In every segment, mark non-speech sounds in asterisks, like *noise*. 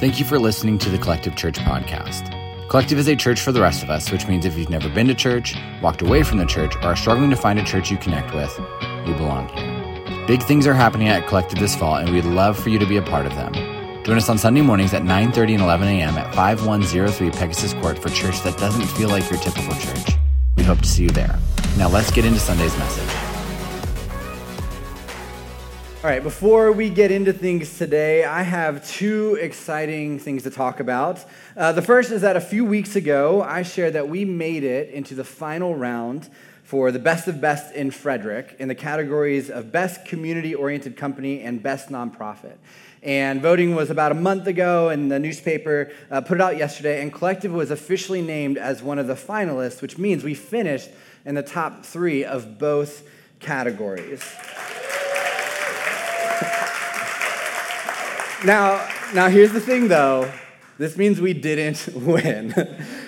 Thank you for listening to the Collective Church podcast. Collective is a church for the rest of us, which means if you've never been to church, walked away from the church, or are struggling to find a church you connect with, you belong here. Big things are happening at Collective this fall, and we'd love for you to be a part of them. Join us on Sunday mornings at 9:30 and 11 a.m. at 5103 Pegasus Court for church that doesn't feel like your typical church. We hope to see you there. Now let's get into Sunday's message. All right, before we get into things today, I have two exciting things to talk about. Uh, the first is that a few weeks ago, I shared that we made it into the final round for the Best of Best in Frederick in the categories of Best Community Oriented Company and Best Nonprofit. And voting was about a month ago, and the newspaper uh, put it out yesterday, and Collective was officially named as one of the finalists, which means we finished in the top three of both categories. Now, now here's the thing though. This means we didn't *laughs* win,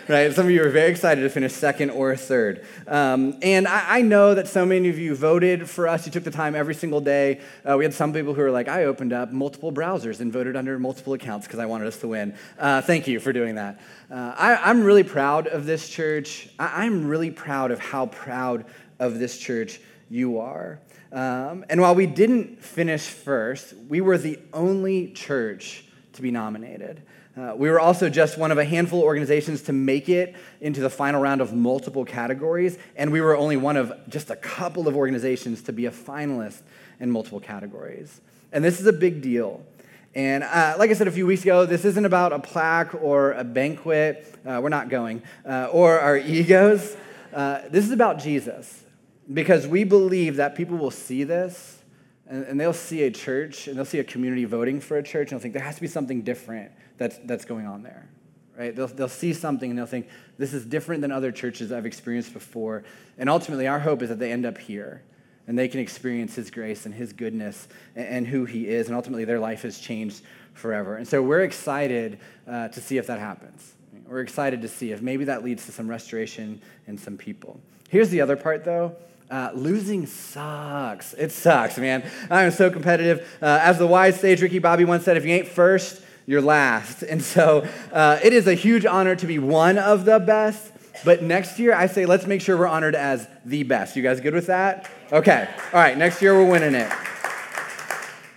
right? Some of you are very excited to finish second or third. Um, and I, I, know that so many of you voted for us. You took the time every single day. Uh, we had some people who were like, I opened up multiple browsers and voted under multiple accounts because I wanted us to win. Uh, thank you for doing that. Uh, I, am really proud of this church. I, I'm really proud of how proud of this church you are. Um, and while we didn't finish first, we were the only church to be nominated. Uh, we were also just one of a handful of organizations to make it into the final round of multiple categories, and we were only one of just a couple of organizations to be a finalist in multiple categories. And this is a big deal. And uh, like I said a few weeks ago, this isn't about a plaque or a banquet. Uh, we're not going, uh, or our *laughs* egos. Uh, this is about Jesus. Because we believe that people will see this and, and, they'll see a church and they'll see a community voting for a church and they'll think there has to be something different that's, that's going on there. Right? They'll, they'll see something and they'll think this is different than other churches I've experienced before. And ultimately, our hope is that they end up here and they can experience His grace and His goodness and, and who He is. And ultimately, their life has changed forever. And so we're excited uh, to see if that happens. We're excited to see if maybe that leads to some restoration in some people. Here's the other part, though uh, losing sucks. It sucks, man. I am so competitive. Uh, as the wise sage Ricky Bobby once said, if you ain't first, you're last. *laughs* And so uh, it is a huge honor to be one of the best. But next year, I say let's make sure we're honored as the best. You guys good with that? Okay. All right. Next year, we're winning it.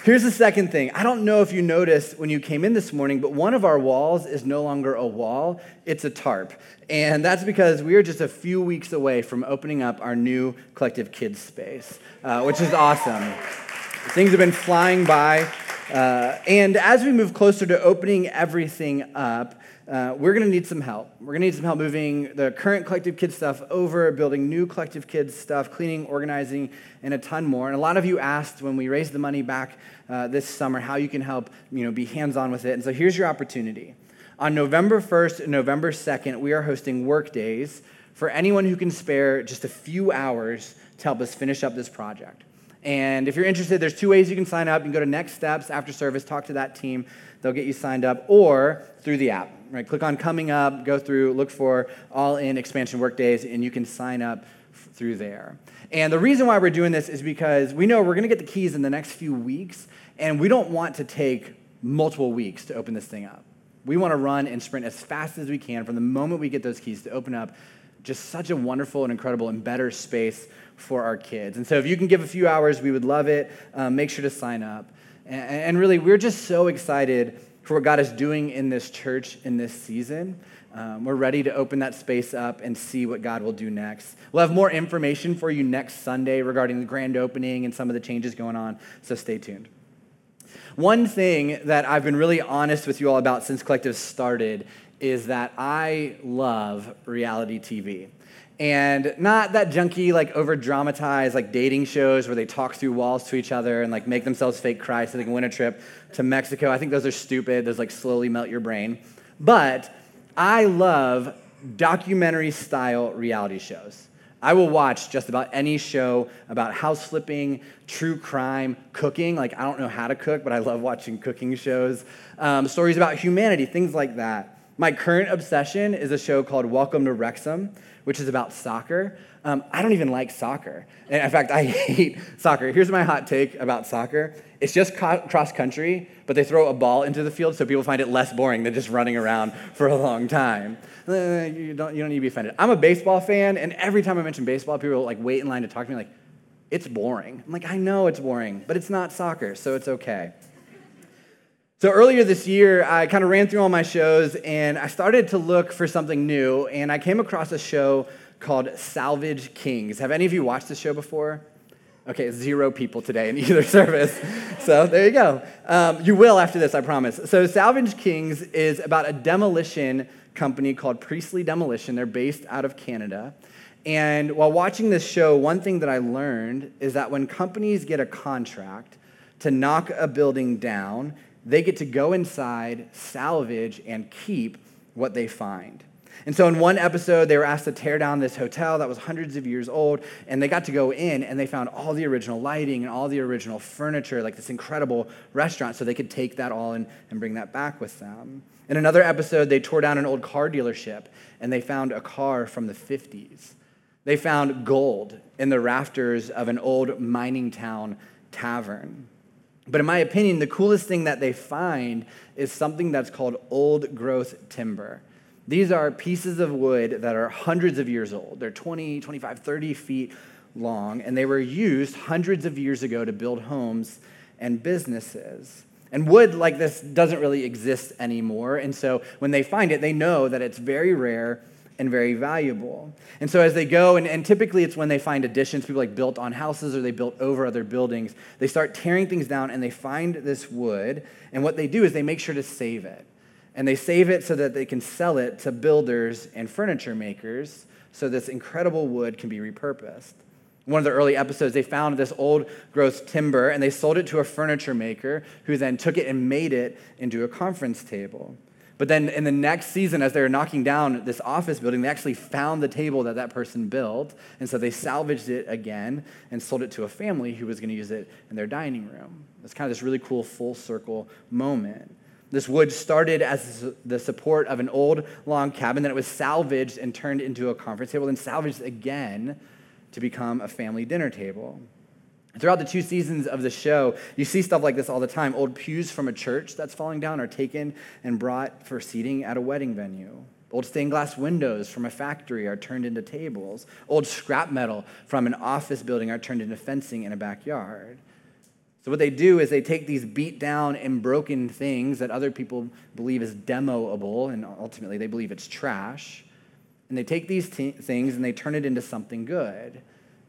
Here's the second thing. I don't know if you noticed when you came in this morning, but one of our walls is no longer a wall, it's a tarp. And that's because we are just a few weeks away from opening up our new collective kids space, uh, which is awesome. Things have been flying by. Uh, and as we move closer to opening everything up, uh, we're going to need some help. We're going to need some help moving the current Collective Kids stuff over, building new Collective Kids stuff, cleaning, organizing, and a ton more. And a lot of you asked when we raised the money back uh, this summer how you can help you know, be hands on with it. And so here's your opportunity. On November 1st and November 2nd, we are hosting work days for anyone who can spare just a few hours to help us finish up this project. And if you're interested, there's two ways you can sign up. You can go to Next Steps after service, talk to that team. They'll get you signed up, or through the app. Right? Click on Coming Up, go through, look for All In Expansion Work Days, and you can sign up through there. And the reason why we're doing this is because we know we're going to get the keys in the next few weeks, and we don't want to take multiple weeks to open this thing up. We want to run and sprint as fast as we can from the moment we get those keys to open up just such a wonderful and incredible and better space for our kids. And so if you can give a few hours, we would love it. Um, make sure to sign up. And, and, really, we're just so excited for what God is doing in this church in this season. Um, we're ready to open that space up and see what God will do next. We'll have more information for you next Sunday regarding the grand opening and some of the changes going on, so stay tuned. One thing that I've been really honest with you all about since Collective started is that I love reality TV. And not that junky, like over dramatized, like dating shows where they talk through walls to each other and like make themselves fake cry so they can win a trip to Mexico. I think those are stupid. Those like slowly melt your brain. But I love documentary style reality shows. I will watch just about any show about house flipping, true crime, cooking. Like, I don't know how to cook, but I love watching cooking shows. Um, stories about humanity, things like that. My current obsession is a show called Welcome to Wrexham, which is about soccer. Um, I don't even like soccer. In fact, I hate soccer. Here's my hot take about soccer it's just cross country, but they throw a ball into the field so people find it less boring than just running around for a long time. Uh, you don't, you don't need to be offended. I'm a baseball fan, and every time I mention baseball, people like wait in line to talk to me like, it's boring. I'm like, I know it's boring, but it's not soccer, so it's okay. So earlier this year, I kind of ran through all my shows and I started to look for something new, and I came across a show called Salvage Kings. Have any of you watched this show before? Okay, zero people today in *laughs* either service. So there you go. Um, you will after this, I promise. So, Salvage Kings is about a demolition company called Priestly Demolition. They're based out of Canada. And while watching this show, one thing that I learned is that when companies get a contract to knock a building down, they get to go inside, salvage, and keep what they find. And so in one episode, they were asked to tear down this hotel that was hundreds of years old, and they got to go in and they found all the original lighting and all the original furniture, like this incredible restaurant, so they could take that all and, and bring that back with them. In another episode, they tore down an old car dealership and they found a car from the 50s. They found gold in the rafters of an old mining town tavern. But in my opinion, the coolest thing that they find is something that's called old growth timber. These are pieces of wood that are hundreds of years old. They're 20, 25, 30 feet long, and they were used hundreds of years ago to build homes and businesses. And wood like this doesn't really exist anymore. And so when they find it, they know that it's very rare and very valuable. And so as they go, and, and, typically it's when they find additions, people like built on houses or they built over other buildings, they start tearing things down and they find this wood. And what they do is they make sure to save it and they save it so that they can sell it to builders and furniture makers so this incredible wood can be repurposed. One of the early episodes, they found this old growth timber and they sold it to a furniture maker who then took it and made it into a conference table. But then in the next season, as they were knocking down this office building, they actually found the table that that person built. And so they salvaged it again and sold it to a family who was going to use it in their dining room. It's kind of this really cool full circle moment. This wood started as the support of an old log cabin, then it was salvaged and turned into a conference table, then salvaged again to become a family dinner table. Throughout the two seasons of the show, you see stuff like this all the time. Old pews from a church that's falling down are taken and brought for seating at a wedding venue. Old stained glass windows from a factory are turned into tables. Old scrap metal from an office building are turned into fencing in a backyard. So, what they do is they take these beat down and broken things that other people believe is demoable, and ultimately they believe it's trash, and they take these t- things and they turn it into something good,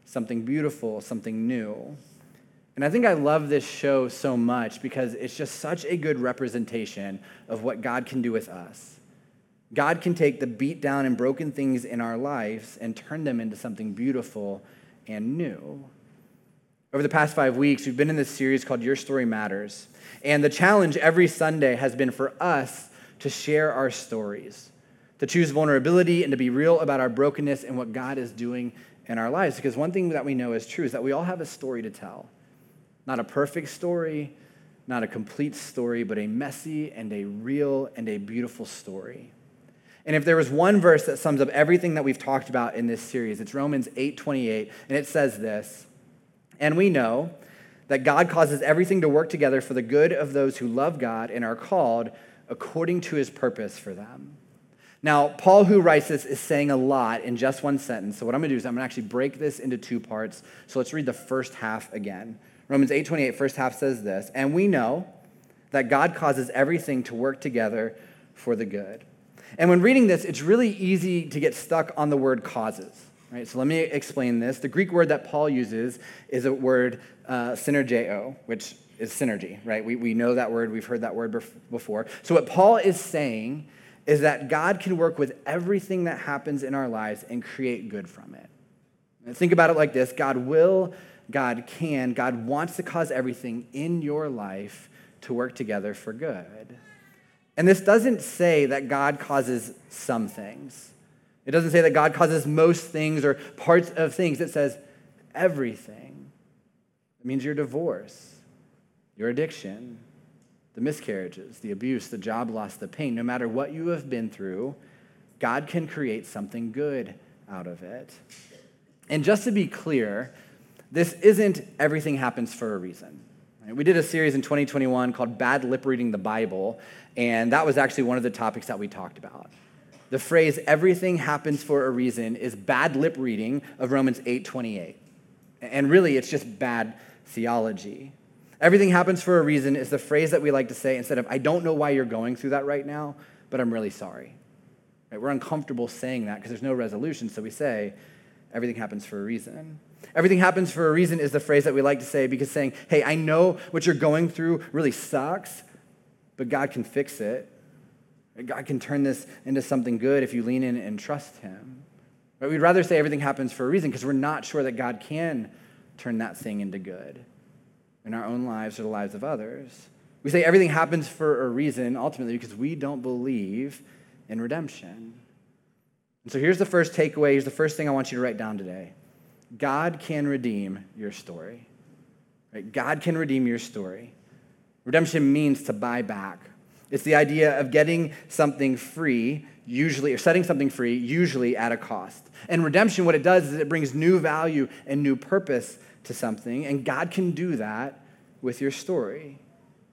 something beautiful, something new. And I think I love this show so much because it's just such a good representation of what God can do with us. God can take the beat down and broken things in our lives and turn them into something beautiful and new. Over the past five weeks, we've been in this series called Your Story Matters. And the challenge every Sunday has been for us to share our stories, to choose vulnerability and to be real about our brokenness and what God is doing in our lives. Because one thing that we know is true is that we all have a story to tell. Not a perfect story, not a complete story, but a messy and a real and a beautiful story. And if there was one verse that sums up everything that we've talked about in this series, it's Romans 8:28, and it says this. And we know that God causes everything to work together for the good of those who love God and are called according to his purpose for them. Now, Paul, who writes this, is saying a lot in just one sentence. So, what I'm going to do is I'm going to actually break this into two parts. So, let's read the first half again. Romans 8 28, first half says this And we know that God causes everything to work together for the good. And when reading this, it's really easy to get stuck on the word causes. Right, so let me explain this. The Greek word that Paul uses is a word uh, synergeo, which is synergy, right? We, we know that word, we've heard that word before. So, what Paul is saying is that God can work with everything that happens in our lives and create good from it. And think about it like this God will, God can, God wants to cause everything in your life to work together for good. And this doesn't say that God causes some things. It doesn't say that God causes most things or parts of things. It says everything. It means your divorce, your addiction, the miscarriages, the abuse, the job loss, the pain, no matter what you have been through, God can create something good out of it. And just to be clear, this isn't everything happens for a reason. We did a series in 2021 called Bad Lip Reading the Bible, and that was actually one of the topics that we talked about. The phrase everything happens for a reason is bad lip reading of Romans 8:28. And really it's just bad theology. Everything happens for a reason is the phrase that we like to say instead of I don't know why you're going through that right now, but I'm really sorry. Right? We're uncomfortable saying that because there's no resolution, so we say everything happens for a reason. Everything happens for a reason is the phrase that we like to say because saying, hey, I know what you're going through really sucks, but God can fix it. God can turn this into something good if you lean in and trust Him. But we'd rather say everything happens for a reason because we're not sure that God can turn that thing into good in our own lives or the lives of others. We say everything happens for a reason, ultimately, because we don't believe in redemption. And so here's the first takeaway. Here's the first thing I want you to write down today God can redeem your story. Right? God can redeem your story. Redemption means to buy back. It's the idea of getting something free, usually, or setting something free, usually at a cost. And redemption, what it does is it brings new value and new purpose to something, and God can do that with your story.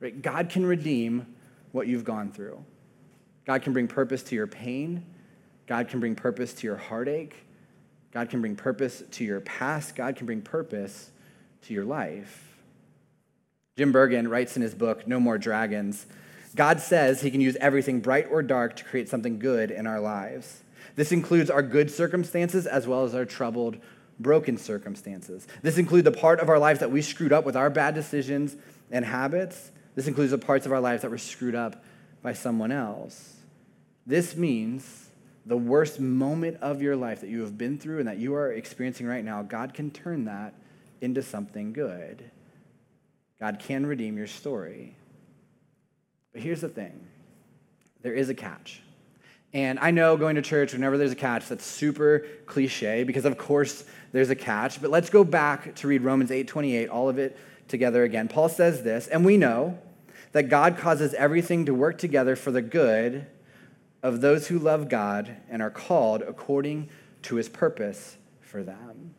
Right? God can redeem what you've gone through. God can bring purpose to your pain. God can bring purpose to your heartache. God can bring purpose to your past. God can bring purpose to your life. Jim Burgen writes in his book, No More Dragons God says he can use everything bright or dark to create something good in our lives. This includes our good circumstances as well as our troubled, broken circumstances. This includes the part of our lives that we screwed up with our bad decisions and habits. This includes the parts of our lives that were screwed up by someone else. This means the worst moment of your life that you have been through and that you are experiencing right now, God can turn that into something good. God can redeem your story. But here's the thing there is a catch. And I know going to church, whenever there's a catch, that's super cliche because, of course, there's a catch. But let's go back to read Romans 8 28, all of it together again. Paul says this, and we know that God causes everything to work together for the good of those who love God and are called according to his purpose for them.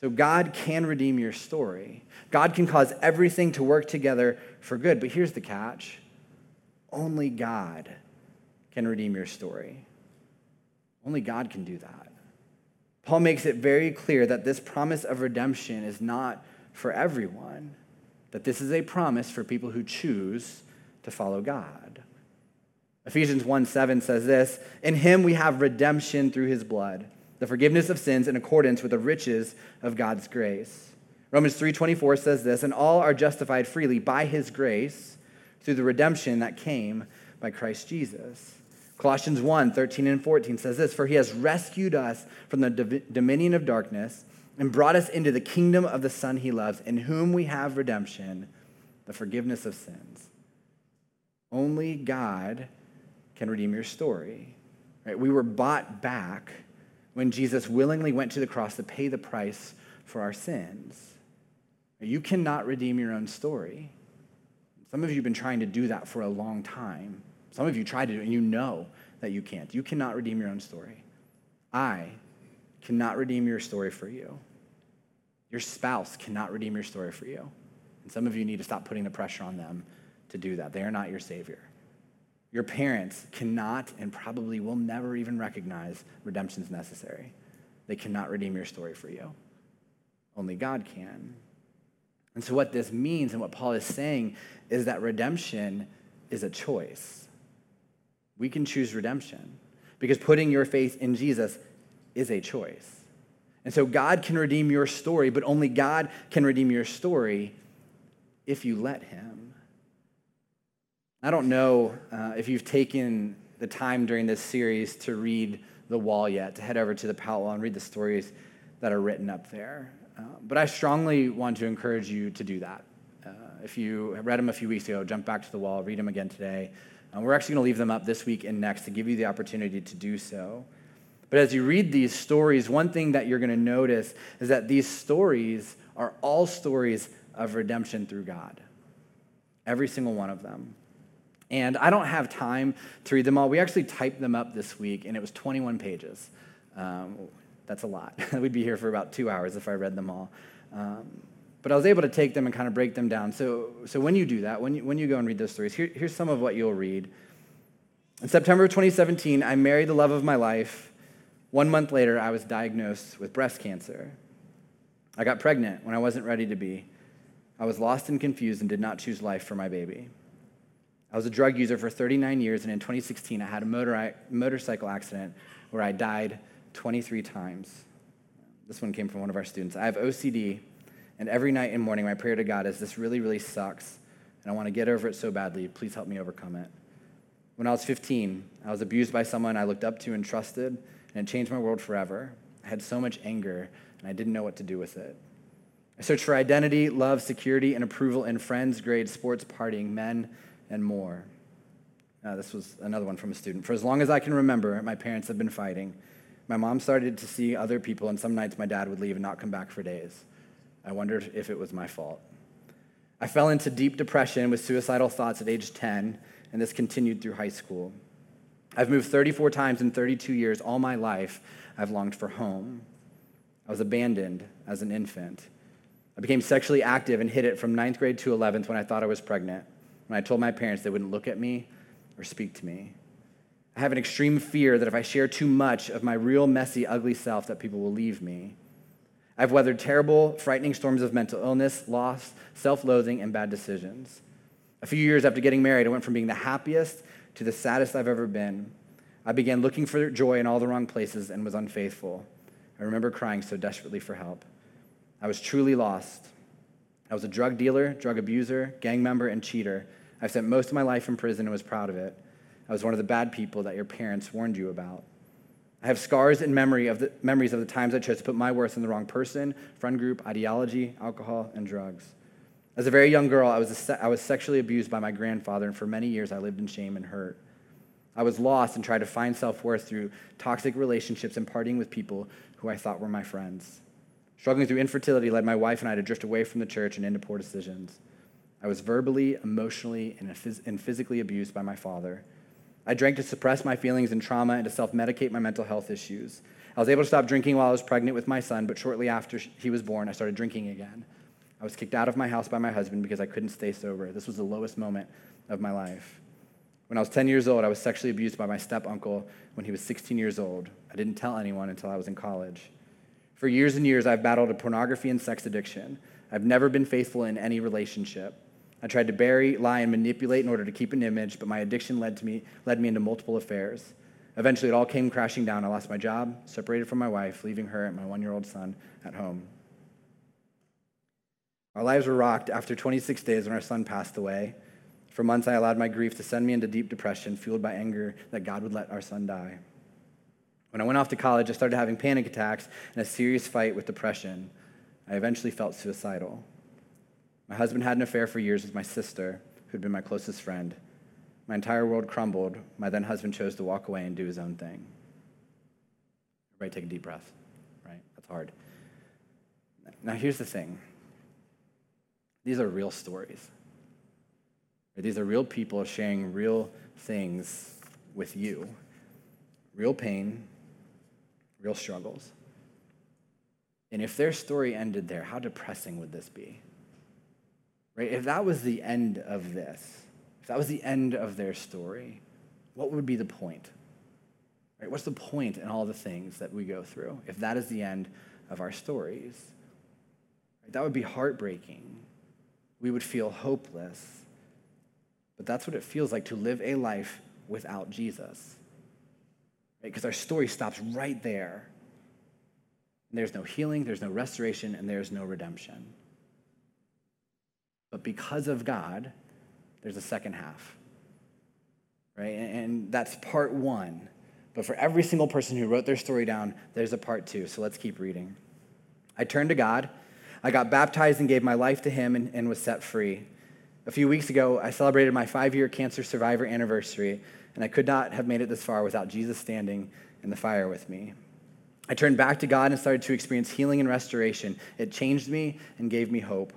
So God can redeem your story. God can cause everything to work together for good. But here's the catch only God can redeem your story. Only God can do that. Paul makes it very clear that this promise of redemption is not for everyone, that this is a promise for people who choose to follow God. Ephesians 1 7 says this In him we have redemption through his blood, the forgiveness of sins in accordance with the riches of God's grace. Romans 3:24 says this, and all are justified freely by his grace through the redemption that came by Christ Jesus. Colossians 1 13 and 14 says this For he has rescued us from the dominion of darkness and brought us into the kingdom of the Son he loves, in whom we have redemption, the forgiveness of sins. Only God can redeem your story. Right? We were bought back when Jesus willingly went to the cross to pay the price for our sins. You cannot redeem your own story. Some of you have been trying to do that for a long time. Some of you tried to do it and you know that you can't. You cannot redeem your own story. I cannot redeem your story for you. Your spouse cannot redeem your story for you. And some of you need to stop putting the pressure on them to do that. They are not your savior. Your parents cannot and probably will never even recognize redemption is necessary. They cannot redeem your story for you. Only God can. And so, what this means and what Paul is saying is that redemption is a choice. We can choose redemption because putting your faith in Jesus is a choice. And so, God can redeem your story, but only God can redeem your story if you let Him. I don't know uh, if you've taken the time during this series to read The Wall yet, to head over to the Powell and read the stories that are written up there. Uh, but I strongly want to encourage you to do that. Uh, if you read them a few weeks ago, jump back to the wall, read them again today. Uh, we're actually going to leave them up this week and next to give you the opportunity to do so. But as you read these stories, one thing that you're going to notice is that these stories are all stories of redemption through God. every single one of them. And I don't have time to read them all. We actually typed them up this week, and it was 21 pages. Um, that's a lot. *laughs* We'd be here for about two hours if I read them all. Um, but I was able to take them and kind of break them down. So, so when you do that, when you, when you go and read those stories, here, here's some of what you'll read. In September of 2017, I married the love of my life. One month later, I was diagnosed with breast cancer. I got pregnant when I wasn't ready to be. I was lost and confused and did not choose life for my baby. I was a drug user for 39 years, and in 2016, I had a motor, motorcycle accident where I died 23 times. This one came from one of our students. I have OCD, and every night and morning, my prayer to God is this really, really sucks, and I want to get over it so badly. Please help me overcome it. When I was 15, I was abused by someone I looked up to and trusted, and it changed my world forever. I had so much anger, and I didn't know what to do with it. I searched for identity, love, security, and approval in friends, grades, sports, partying, men, and more. Uh, this was another one from a student. For as long as I can remember, my parents have been fighting. My mom started to see other people, and some nights my dad would leave and not come back for days. I wondered if it was my fault. I fell into deep depression with suicidal thoughts at age 10, and this continued through high school. I've moved 34 times in 32 years. All my life, I've longed for home. I was abandoned as an infant. I became sexually active and hid it from ninth grade to 11th when I thought I was pregnant. When I told my parents they wouldn't look at me or speak to me. I have an extreme fear that if I share too much of my real, messy, ugly self, that people will leave me. I've weathered terrible, frightening storms of mental illness, loss, self loathing, and bad decisions. A few years after getting married, I went from being the happiest to the saddest I've ever been. I began looking for joy in all the wrong places and was unfaithful. I remember crying so desperately for help. I was truly lost. I was a drug dealer, drug abuser, gang member, and cheater. I spent most of my life in prison and was proud of it. I was one of the bad people that your parents warned you about. I have scars and memory of the, memories of the times I chose to put my worth in the wrong person, friend group, ideology, alcohol, and drugs. As a very young girl, I was, I was sexually abused by my grandfather, and for many years I lived in shame and hurt. I was lost and tried to find self worth through toxic relationships and partying with people who I thought were my friends. Struggling through infertility led my wife and I to drift away from the church and into poor decisions. I was verbally, emotionally, and physically abused by my father. I drank to suppress my feelings and trauma and to self medicate my mental health issues. I was able to stop drinking while I was pregnant with my son, but shortly after he was born, I started drinking again. I was kicked out of my house by my husband because I couldn't stay sober. This was the lowest moment of my life. When I was 10 years old, I was sexually abused by my step uncle when he was 16 years old. I didn't tell anyone until I was in college. For years and years, I've battled a pornography and sex addiction. I've never been faithful in any relationship. I tried to bury, lie, and manipulate in order to keep an image, but my addiction led, to me, led me into multiple affairs. Eventually, it all came crashing down. I lost my job, separated from my wife, leaving her and my one year old son at home. Our lives were rocked after 26 days when our son passed away. For months, I allowed my grief to send me into deep depression, fueled by anger that God would let our son die. When I went off to college, I started having panic attacks and a serious fight with depression. I eventually felt suicidal. My husband had an affair for years with my sister, who'd been my closest friend. My entire world crumbled. My then husband chose to walk away and do his own thing. Everybody take a deep breath, right? That's hard. Now, here's the thing these are real stories. These are real people sharing real things with you, real pain, real struggles. And if their story ended there, how depressing would this be? Right? If that was the end of this, if that was the end of their story, what would be the point? Right? What's the point in all the things that we go through if that is the end of our stories? Right? That would be heartbreaking we would feel hopeless. But that's what it feels like to live a life without Jesus. Because right? our story stops right there. And there's no healing, there's no restoration, and there's no redemption. But because of God, there's a second half. Right? And that's part one. But for every single person who wrote their story down, there's a part two. So let's keep reading. I turned to God I got baptized and gave my life to Him and, and was set free. A few weeks ago, I celebrated my five year cancer survivor anniversary, and I could not have made it this far without Jesus standing in the fire with me. I turned back to God and started to experience healing and restoration. It changed me and gave me hope.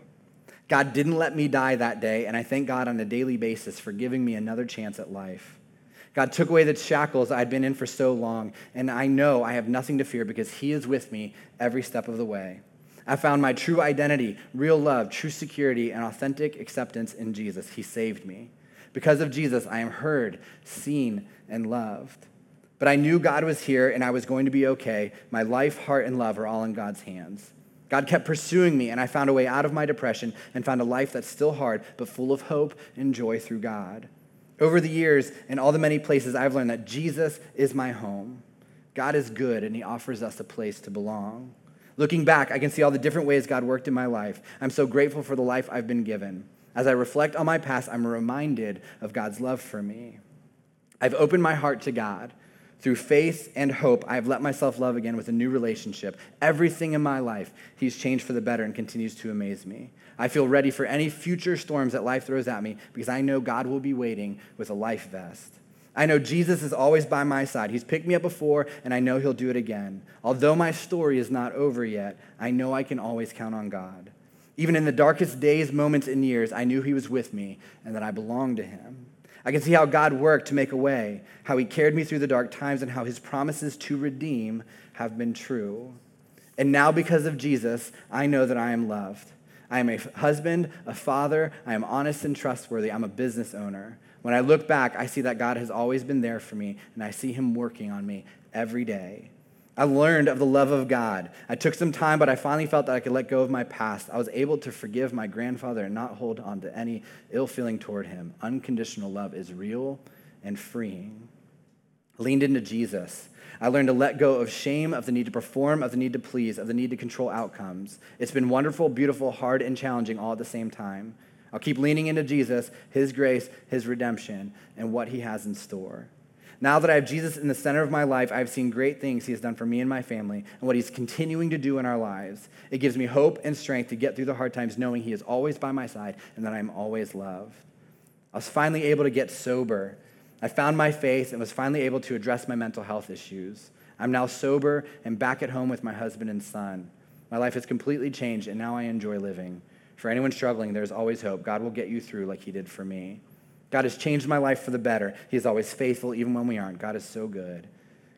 God didn't let me die that day, and I thank God on a daily basis for giving me another chance at life. God took away the shackles I'd been in for so long, and I know I have nothing to fear because He is with me every step of the way. I found my true identity, real love, true security, and authentic acceptance in Jesus. He saved me. Because of Jesus, I am heard, seen, and loved. But I knew God was here and I was going to be okay. My life, heart, and love are all in God's hands. God kept pursuing me, and I found a way out of my depression and found a life that's still hard, but full of hope and joy through God. Over the years and all the many places, I've learned that Jesus is my home. God is good, and He offers us a place to belong. Looking back, I can see all the different ways God worked in my life. I'm so grateful for the life I've been given. As I reflect on my past, I'm reminded of God's love for me. I've opened my heart to God. Through faith and hope, I have let myself love again with a new relationship. Everything in my life, He's changed for the better and continues to amaze me. I feel ready for any future storms that life throws at me because I know God will be waiting with a life vest. I know Jesus is always by my side. He's picked me up before, and I know He'll do it again. Although my story is not over yet, I know I can always count on God. Even in the darkest days, moments, and years, I knew He was with me and that I belonged to Him. I can see how God worked to make a way, how He carried me through the dark times, and how His promises to redeem have been true. And now, because of Jesus, I know that I am loved. I am a husband, a father, I am honest and trustworthy, I'm a business owner. When I look back, I see that God has always been there for me, and I see Him working on me every day. I learned of the love of God. I took some time, but I finally felt that I could let go of my past. I was able to forgive my grandfather and not hold on to any ill feeling toward him. Unconditional love is real and freeing. Leaned into Jesus. I learned to let go of shame, of the need to perform, of the need to please, of the need to control outcomes. It's been wonderful, beautiful, hard, and challenging all at the same time. I'll keep leaning into Jesus, His grace, His redemption, and what He has in store. Now that I have Jesus in the center of my life, I've seen great things He has done for me and my family and what He's continuing to do in our lives. It gives me hope and strength to get through the hard times knowing He is always by my side and that I am always loved. I was finally able to get sober. I found my faith and was finally able to address my mental health issues. I'm now sober and back at home with my husband and son. My life has completely changed, and now I enjoy living. For anyone struggling, there's always hope. God will get you through like He did for me. God has changed my life for the better. He is always faithful, even when we aren't. God is so good.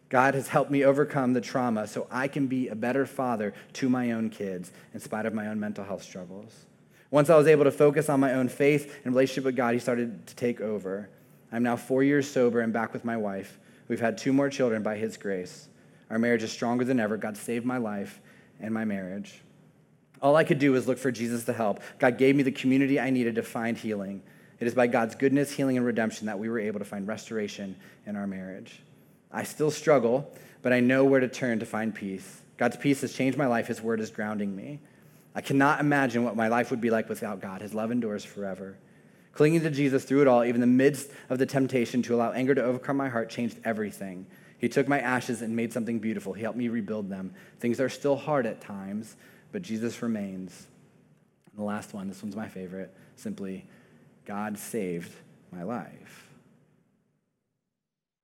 God has helped me overcome the trauma so I can be a better father to my own kids in spite of my own mental health struggles. Once I was able to focus on my own faith and relationship with God, He started to take over. I'm now four years sober and back with my wife. We've had two more children by His grace. Our marriage is stronger than ever. God saved my life and my marriage. All I could do was look for Jesus to help. God gave me the community I needed to find healing. It is by God's goodness, healing, and redemption that we were able to find restoration in our marriage. I still struggle, but I know where to turn to find peace. God's peace has changed my life. His word is grounding me. I cannot imagine what my life would be like without God. His love endures forever. Clinging to Jesus through it all, even in the midst of the temptation to allow anger to overcome my heart, changed everything. He took my ashes and made something beautiful. He helped me rebuild them. Things are still hard at times, but Jesus remains. And the last one, this one's my favorite, simply God saved my life.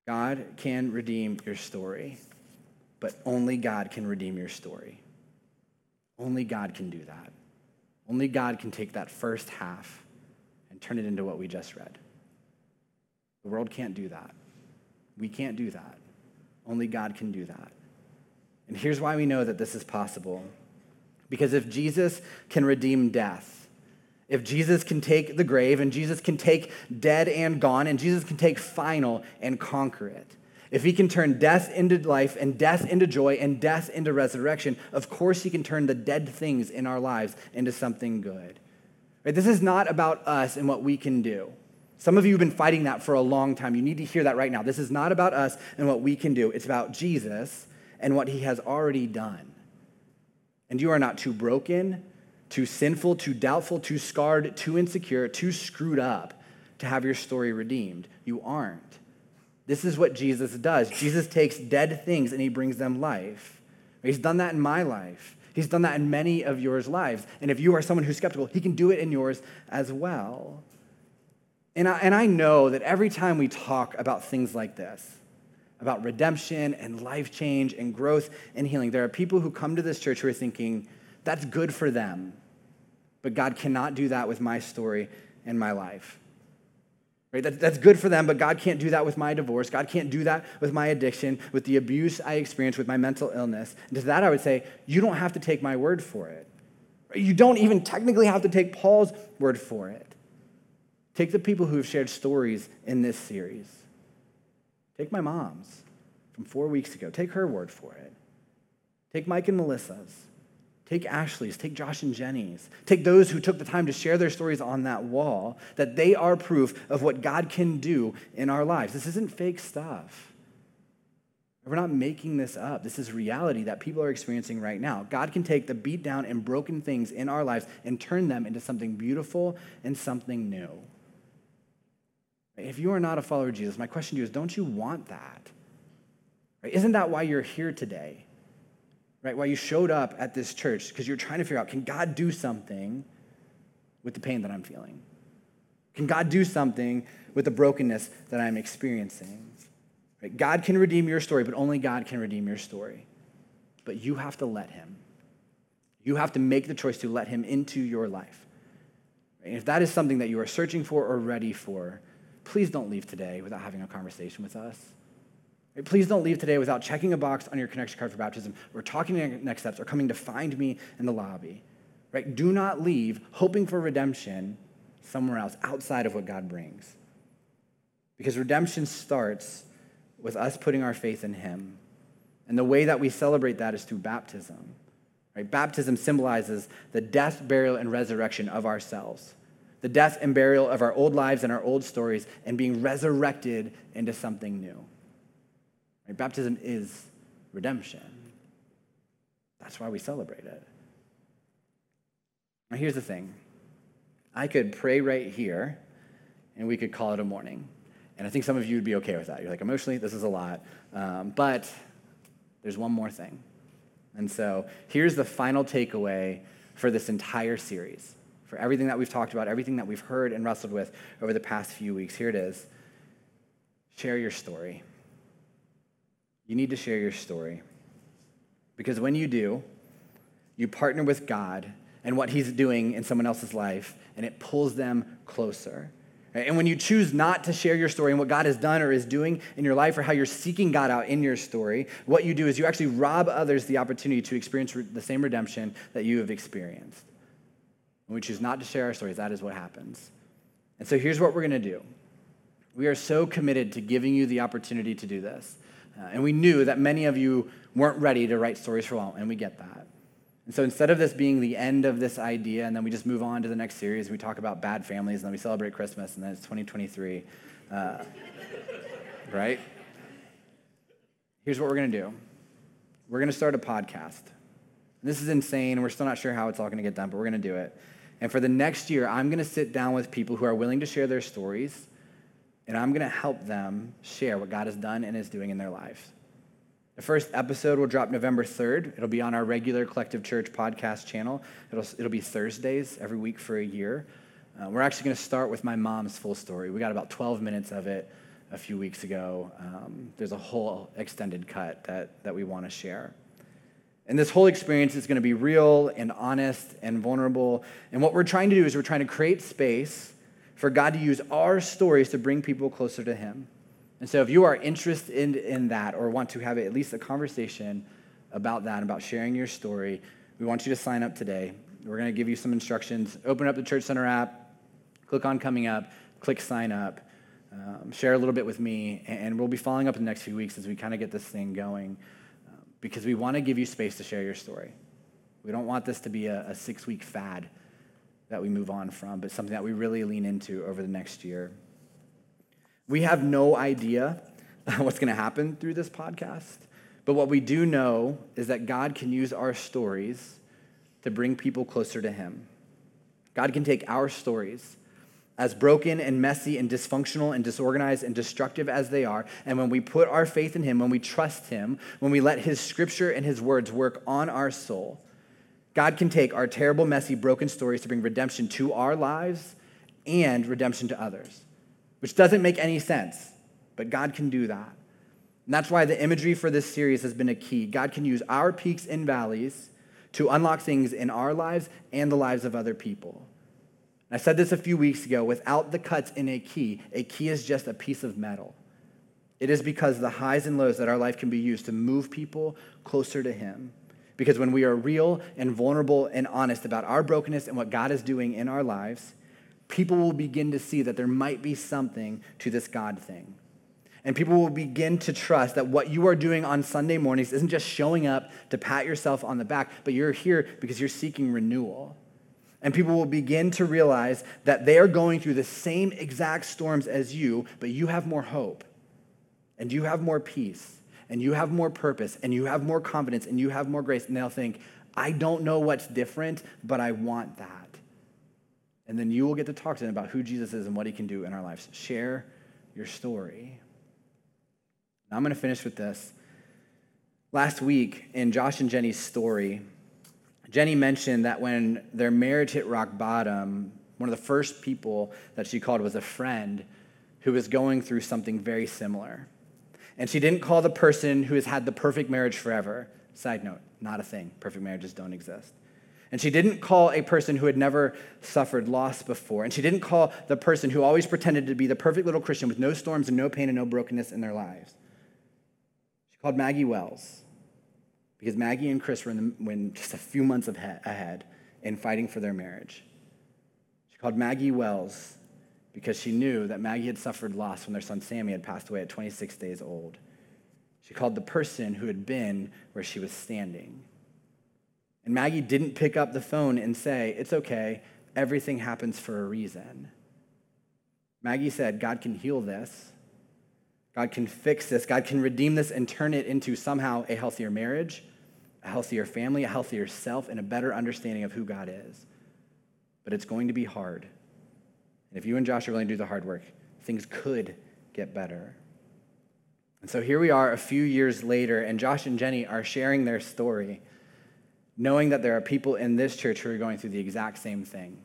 God can redeem your story, but only God can redeem your story. Only God can do that. Only God can take that first half and turn it into what we just read. The world can't do that. We can't do that. Only God can do that. And here's why we know that this is possible. Because if Jesus can redeem death, if Jesus can take the grave and Jesus can take dead and gone and Jesus can take final and conquer it, if he can turn death into life and death into joy and death into resurrection, of course he can turn the dead things in our lives into something good. Right? This is not about us and what we can do. Some of you have been fighting that for a long time. You need to hear that right now. This is not about us and what we can do. It's about Jesus and what he has already done. And you are not too broken too sinful, too doubtful, too scarred, too insecure, too screwed up to have your story redeemed. You aren't. This is what Jesus does. Jesus takes dead things and he brings them life. He's done that in my life. He's done that in many of yours lives. And if you are someone who's skeptical, he can do it in yours as well. And I, and I know that every time we talk about things like this, about redemption and life change and growth and healing, there are people who come to this church who are thinking, that's good for them. But God cannot do that with my story and my life. Right? That, that's good for them, but God can't do that with my divorce. God can't do that with my addiction, with the abuse I experienced, with my mental illness. And to that, I would say, you don't have to take my word for it. You don't even technically have to take Paul's word for it. Take the people who have shared stories in this series. Take my mom's from four weeks ago. Take her word for it. Take Mike and Melissa's. Take Ashley's, take Josh and Jenny's, take those who took the time to share their stories on that wall, that they are proof of what God can do in our lives. This isn't fake stuff. We're not making this up. This is reality that people are experiencing right now. God can take the beat down and broken things in our lives and turn them into something beautiful and something new. If you are not a follower of Jesus, my question to you is don't you want that? Isn't that why you're here today? Right? Why you showed up at this church because you're trying to figure out can God do something with the pain that I'm feeling? Can God do something with the brokenness that I'm experiencing? Right? God can redeem your story, but only God can redeem your story. But you have to let Him. You have to make the choice to let Him into your life. And if that is something that you are searching for or ready for, please don't leave today without having a conversation with us. Please don't leave today without checking a box on your connection card for baptism or talking to next steps or coming to find me in the lobby. Right? Do not leave hoping for redemption somewhere else outside of what God brings. Because redemption starts with us putting our faith in Him. And the way that we celebrate that is through baptism. Right? Baptism symbolizes the death, burial, and resurrection of ourselves. The death and burial of our old lives and our old stories, and being resurrected into something new. Right? Baptism is redemption. That's why we celebrate it. Now, here's the thing I could pray right here, and we could call it a morning. And I think some of you would be okay with that. You're like, emotionally, this is a lot. Um, but there's one more thing. And so here's the final takeaway for this entire series, for everything that we've talked about, everything that we've heard and wrestled with over the past few weeks. Here it is share your story you need to share your story. Because when you do, you partner with God and what He's doing in someone else's life, and it pulls them closer. And when you choose not to share your story and what God has done or is doing in your life or how you're seeking God out in your story, what you do is you actually rob others the opportunity to experience the same redemption that you have experienced. When we choose not to share our stories, that is what happens. And so here's what we're going to do. We are so committed to giving you the opportunity to do this. Uh, and we knew that many of you weren't ready to write stories for all, and we get that. And so instead of this being the end of this idea, and then we just move on to the next series, we talk about bad families, and then we celebrate Christmas, and then it's 2023, uh, *laughs* right? Here's what we're going to do we're going to start a podcast. This is insane. We're still not sure how it's all going to get done, but we're going to do it. And for the next year, I'm going to sit down with people who are willing to share their stories and I'm going to help them share what God has done and is doing in their lives. The first episode will drop November 3rd. It'll be on our regular Collective Church podcast channel. It'll, it'll be Thursdays every week for a year. Uh, we're actually going to start with my mom's full story. We got about 12 minutes of it a few weeks ago. Um, there's a whole extended cut that, that we want to share. And this whole experience is going to be real and honest and vulnerable. And what we're trying to do is we're trying to create space for God to use our stories to bring people closer to Him. And so, if you are interested in, in that or want to have at least a conversation about that, about sharing your story, we want you to sign up today. We're going to give you some instructions. Open up the Church Center app, click on Coming Up, click Sign Up, um, share a little bit with me, and we'll be following up in the next few weeks as we kind of get this thing going um, because we want to give you space to share your story. We don't want this to be a, a six week fad that we move on from, but something that we really lean into over the next year. We have no idea *laughs* what's going to happen through this podcast, but what we do know is that God can use our stories to bring people closer to Him. God can take our stories, as broken and messy and dysfunctional and disorganized and destructive as they are, and when we put our faith in Him, when we trust Him, when we let His scripture and His words work on our soul, God can take our terrible, messy, broken stories to bring redemption to our lives and redemption to others, which doesn't make any sense, but God can do that. And that's why the imagery for this series has been a key. God can use our peaks and valleys to unlock things in our lives and the lives of other people. I said this a few weeks ago without the cuts in a key, a key is just a piece of metal. It is because the highs and lows that our life can be used to move people closer to Him. Because when we are real and vulnerable and honest about our brokenness and what God is doing in our lives, people will begin to see that there might be something to this God thing. And people will begin to trust that what you are doing on Sunday mornings isn't just showing up to pat yourself on the back, but you're here because you're seeking renewal. And people will begin to realize that they are going through the same exact storms as you, but you have more hope, and you have more peace, and you have more purpose, and you have more confidence, and you have more grace. And they'll think, I don't know what's different, but I want that. And then you will get to talk to them about who Jesus is and what he can do in our lives. Share your story. Now, I'm going to finish with this. Last week, in Josh and Jenny's story, Jenny mentioned that when their marriage hit rock bottom, one of the first people that she called was a friend who was going through something very similar. And she didn't call the person who has had the perfect marriage forever. Side note, not a thing. Perfect marriages don't exist. And she didn't call a person who had never suffered loss before. And she didn't call the person who always pretended to be the perfect little Christian with no storms and no pain and no brokenness in their lives. She called Maggie Wells because Maggie and Chris were in, the, just a few months ahead in fighting for their marriage. She called Maggie Wells because she knew that Maggie had suffered loss when their son Sammy had passed away at 26 days old. She called the person who had been where she was standing. And Maggie didn't pick up the phone and say, It's okay, everything happens for a reason. Maggie said, God can heal this. God can fix this. God can redeem this and turn it into somehow a healthier marriage, a healthier family, a healthier self, and a better understanding of who God is. But it's going to be hard. And if you and Josh are willing to do the hard work, things could get better. And so here we are a few years later, and Josh and Jenny are sharing their story, knowing that there are people in this church who are going through the exact same thing.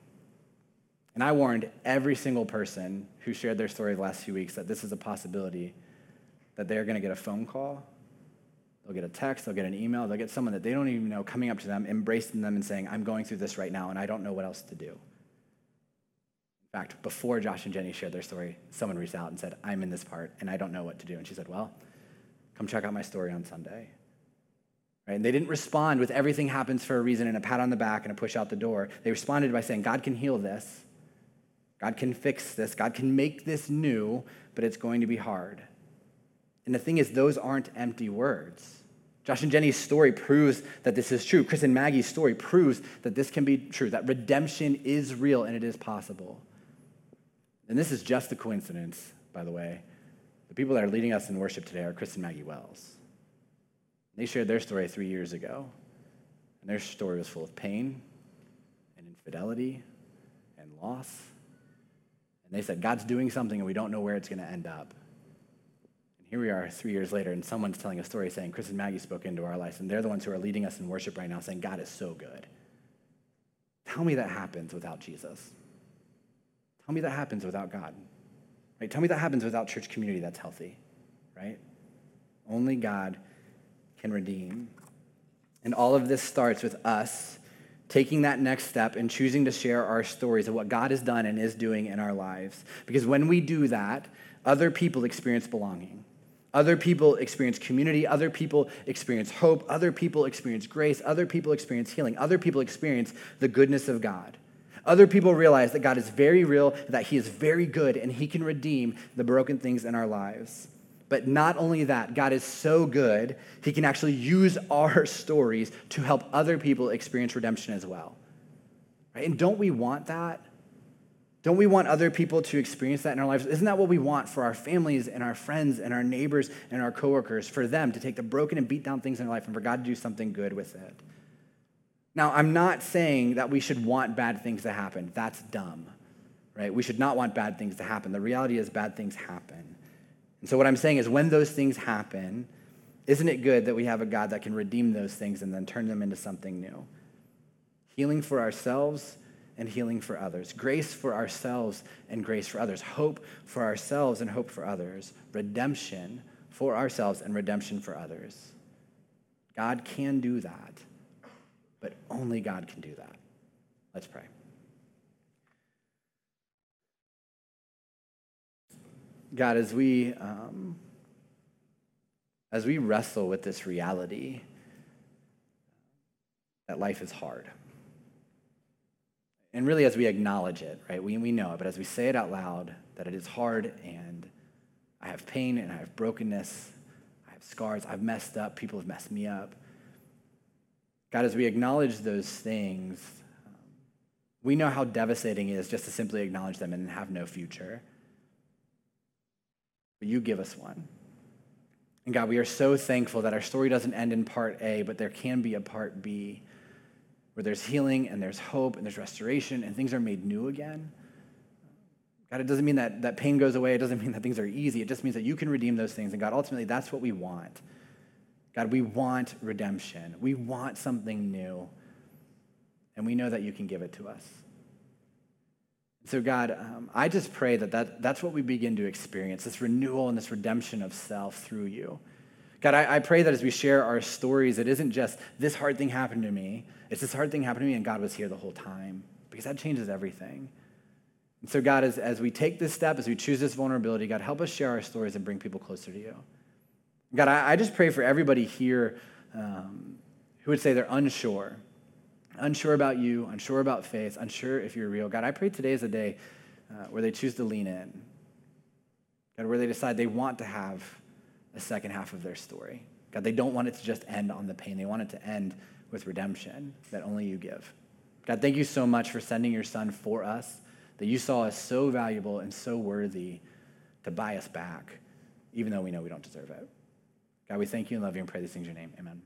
And I warned every single person who shared their story the last few weeks that this is a possibility that they're going to get a phone call They'll get a text, they'll get an email, they'll get someone that they don't even know coming up to them, embracing them, and saying, I'm going through this right now, and I don't know what else to do. Fact, before Josh and Jenny shared their story, someone reached out and said, I'm in this part, and I don't know what to do. And she said, Well, come check out my story on Sunday. Right? And they didn't respond with everything happens for a reason and a pat on the back and a push out the door. They responded by saying, God can heal this. God can fix this. God can make this new, but it's going to be hard. And the thing is, those aren't empty words. Josh and Jenny's story proves that this is true. Chris and Maggie's story proves that this can be true, that redemption is real and it is possible. And this is just a coincidence, by the way. The people that are leading us in worship today are Chris and Maggie Wells. They shared their story three years ago, and their story was full of pain and infidelity and loss. And they said, God's doing something and we don't know where it's going to end up And here we are three years later, and someone's telling a story saying, Chris and Maggie spoke into our lives, and they're the ones who are leading us in worship right now, saying, God is so good. Tell me that happens without Jesus. Tell me that happens without God. Right? Tell me that happens without church community that's healthy, right? Only God can redeem. And all of this starts with us taking that next step and choosing to share our stories of what God has done and is doing in our lives. Because when we do that, other people experience belonging. Other people experience community. Other people experience hope. Other people experience grace. Other people experience healing. Other people experience the goodness of God. Other people realize that God is very real, that He is very good, and He can redeem the broken things in our lives. But not only that, God is so good, He can actually use our *laughs* stories to help other people experience redemption as well. Right? And don't we want that? Don't we want other people to experience that in our lives? Isn't that what we want for our families and our friends and our neighbors and our coworkers, for them to take the broken and beat down things in their life and for God to do something good with it? Now, I'm not saying that we should want bad things to happen. That's dumb, right? We should not want bad things to happen. The reality is, bad things happen. And so, what I'm saying is, when those things happen, isn't it good that we have a God that can redeem those things and then turn them into something new? Healing for ourselves and healing for others, grace for ourselves and grace for others, hope for ourselves and hope for others, redemption for ourselves and redemption for others. God can do that, but only God can do that. Let's pray. God, as we um, as we wrestle with this reality that life is hard, and really as we acknowledge it, right? We, we know it, but as we say it out loud, that it is hard and I have pain and I have brokenness, I have scars, I've messed up, people have messed me up. God, as we acknowledge those things, we know how devastating it is just to simply acknowledge them and have no future. But you give us one. And God, we are so thankful that our story doesn't end in part A, but there can be a part B where there's healing and there's hope and there's restoration and things are made new again. God, it doesn't mean that, that pain goes away. It doesn't mean that things are easy. It just means that you can redeem those things. And God, ultimately, that's what we want. God, we want redemption. We want something new. And we know that you can give it to us. So, God, um, I just pray that, that that's what we begin to experience this renewal and this redemption of self through you. God, I, I, pray that as we share our stories, it isn't just this hard thing happened to me. It's this hard thing happened to me, and God was here the whole time, because that changes everything. And so, God, as, as we take this step, as we choose this vulnerability, God, help us share our stories and bring people closer to you. God, I, I just pray for everybody here um, who would say they're unsure unsure about you, unsure about faith, unsure if you're real. God, I pray today is a day uh, where they choose to lean in. God, where they decide they want to have a second half of their story. God, they don't want it to just end on the pain. They want it to end with redemption that only you give. God, thank you so much for sending your son for us, that you saw us so valuable and so worthy to buy us back, even though we know we don't deserve it. God, we thank you and love you and pray these things in your name. Amen.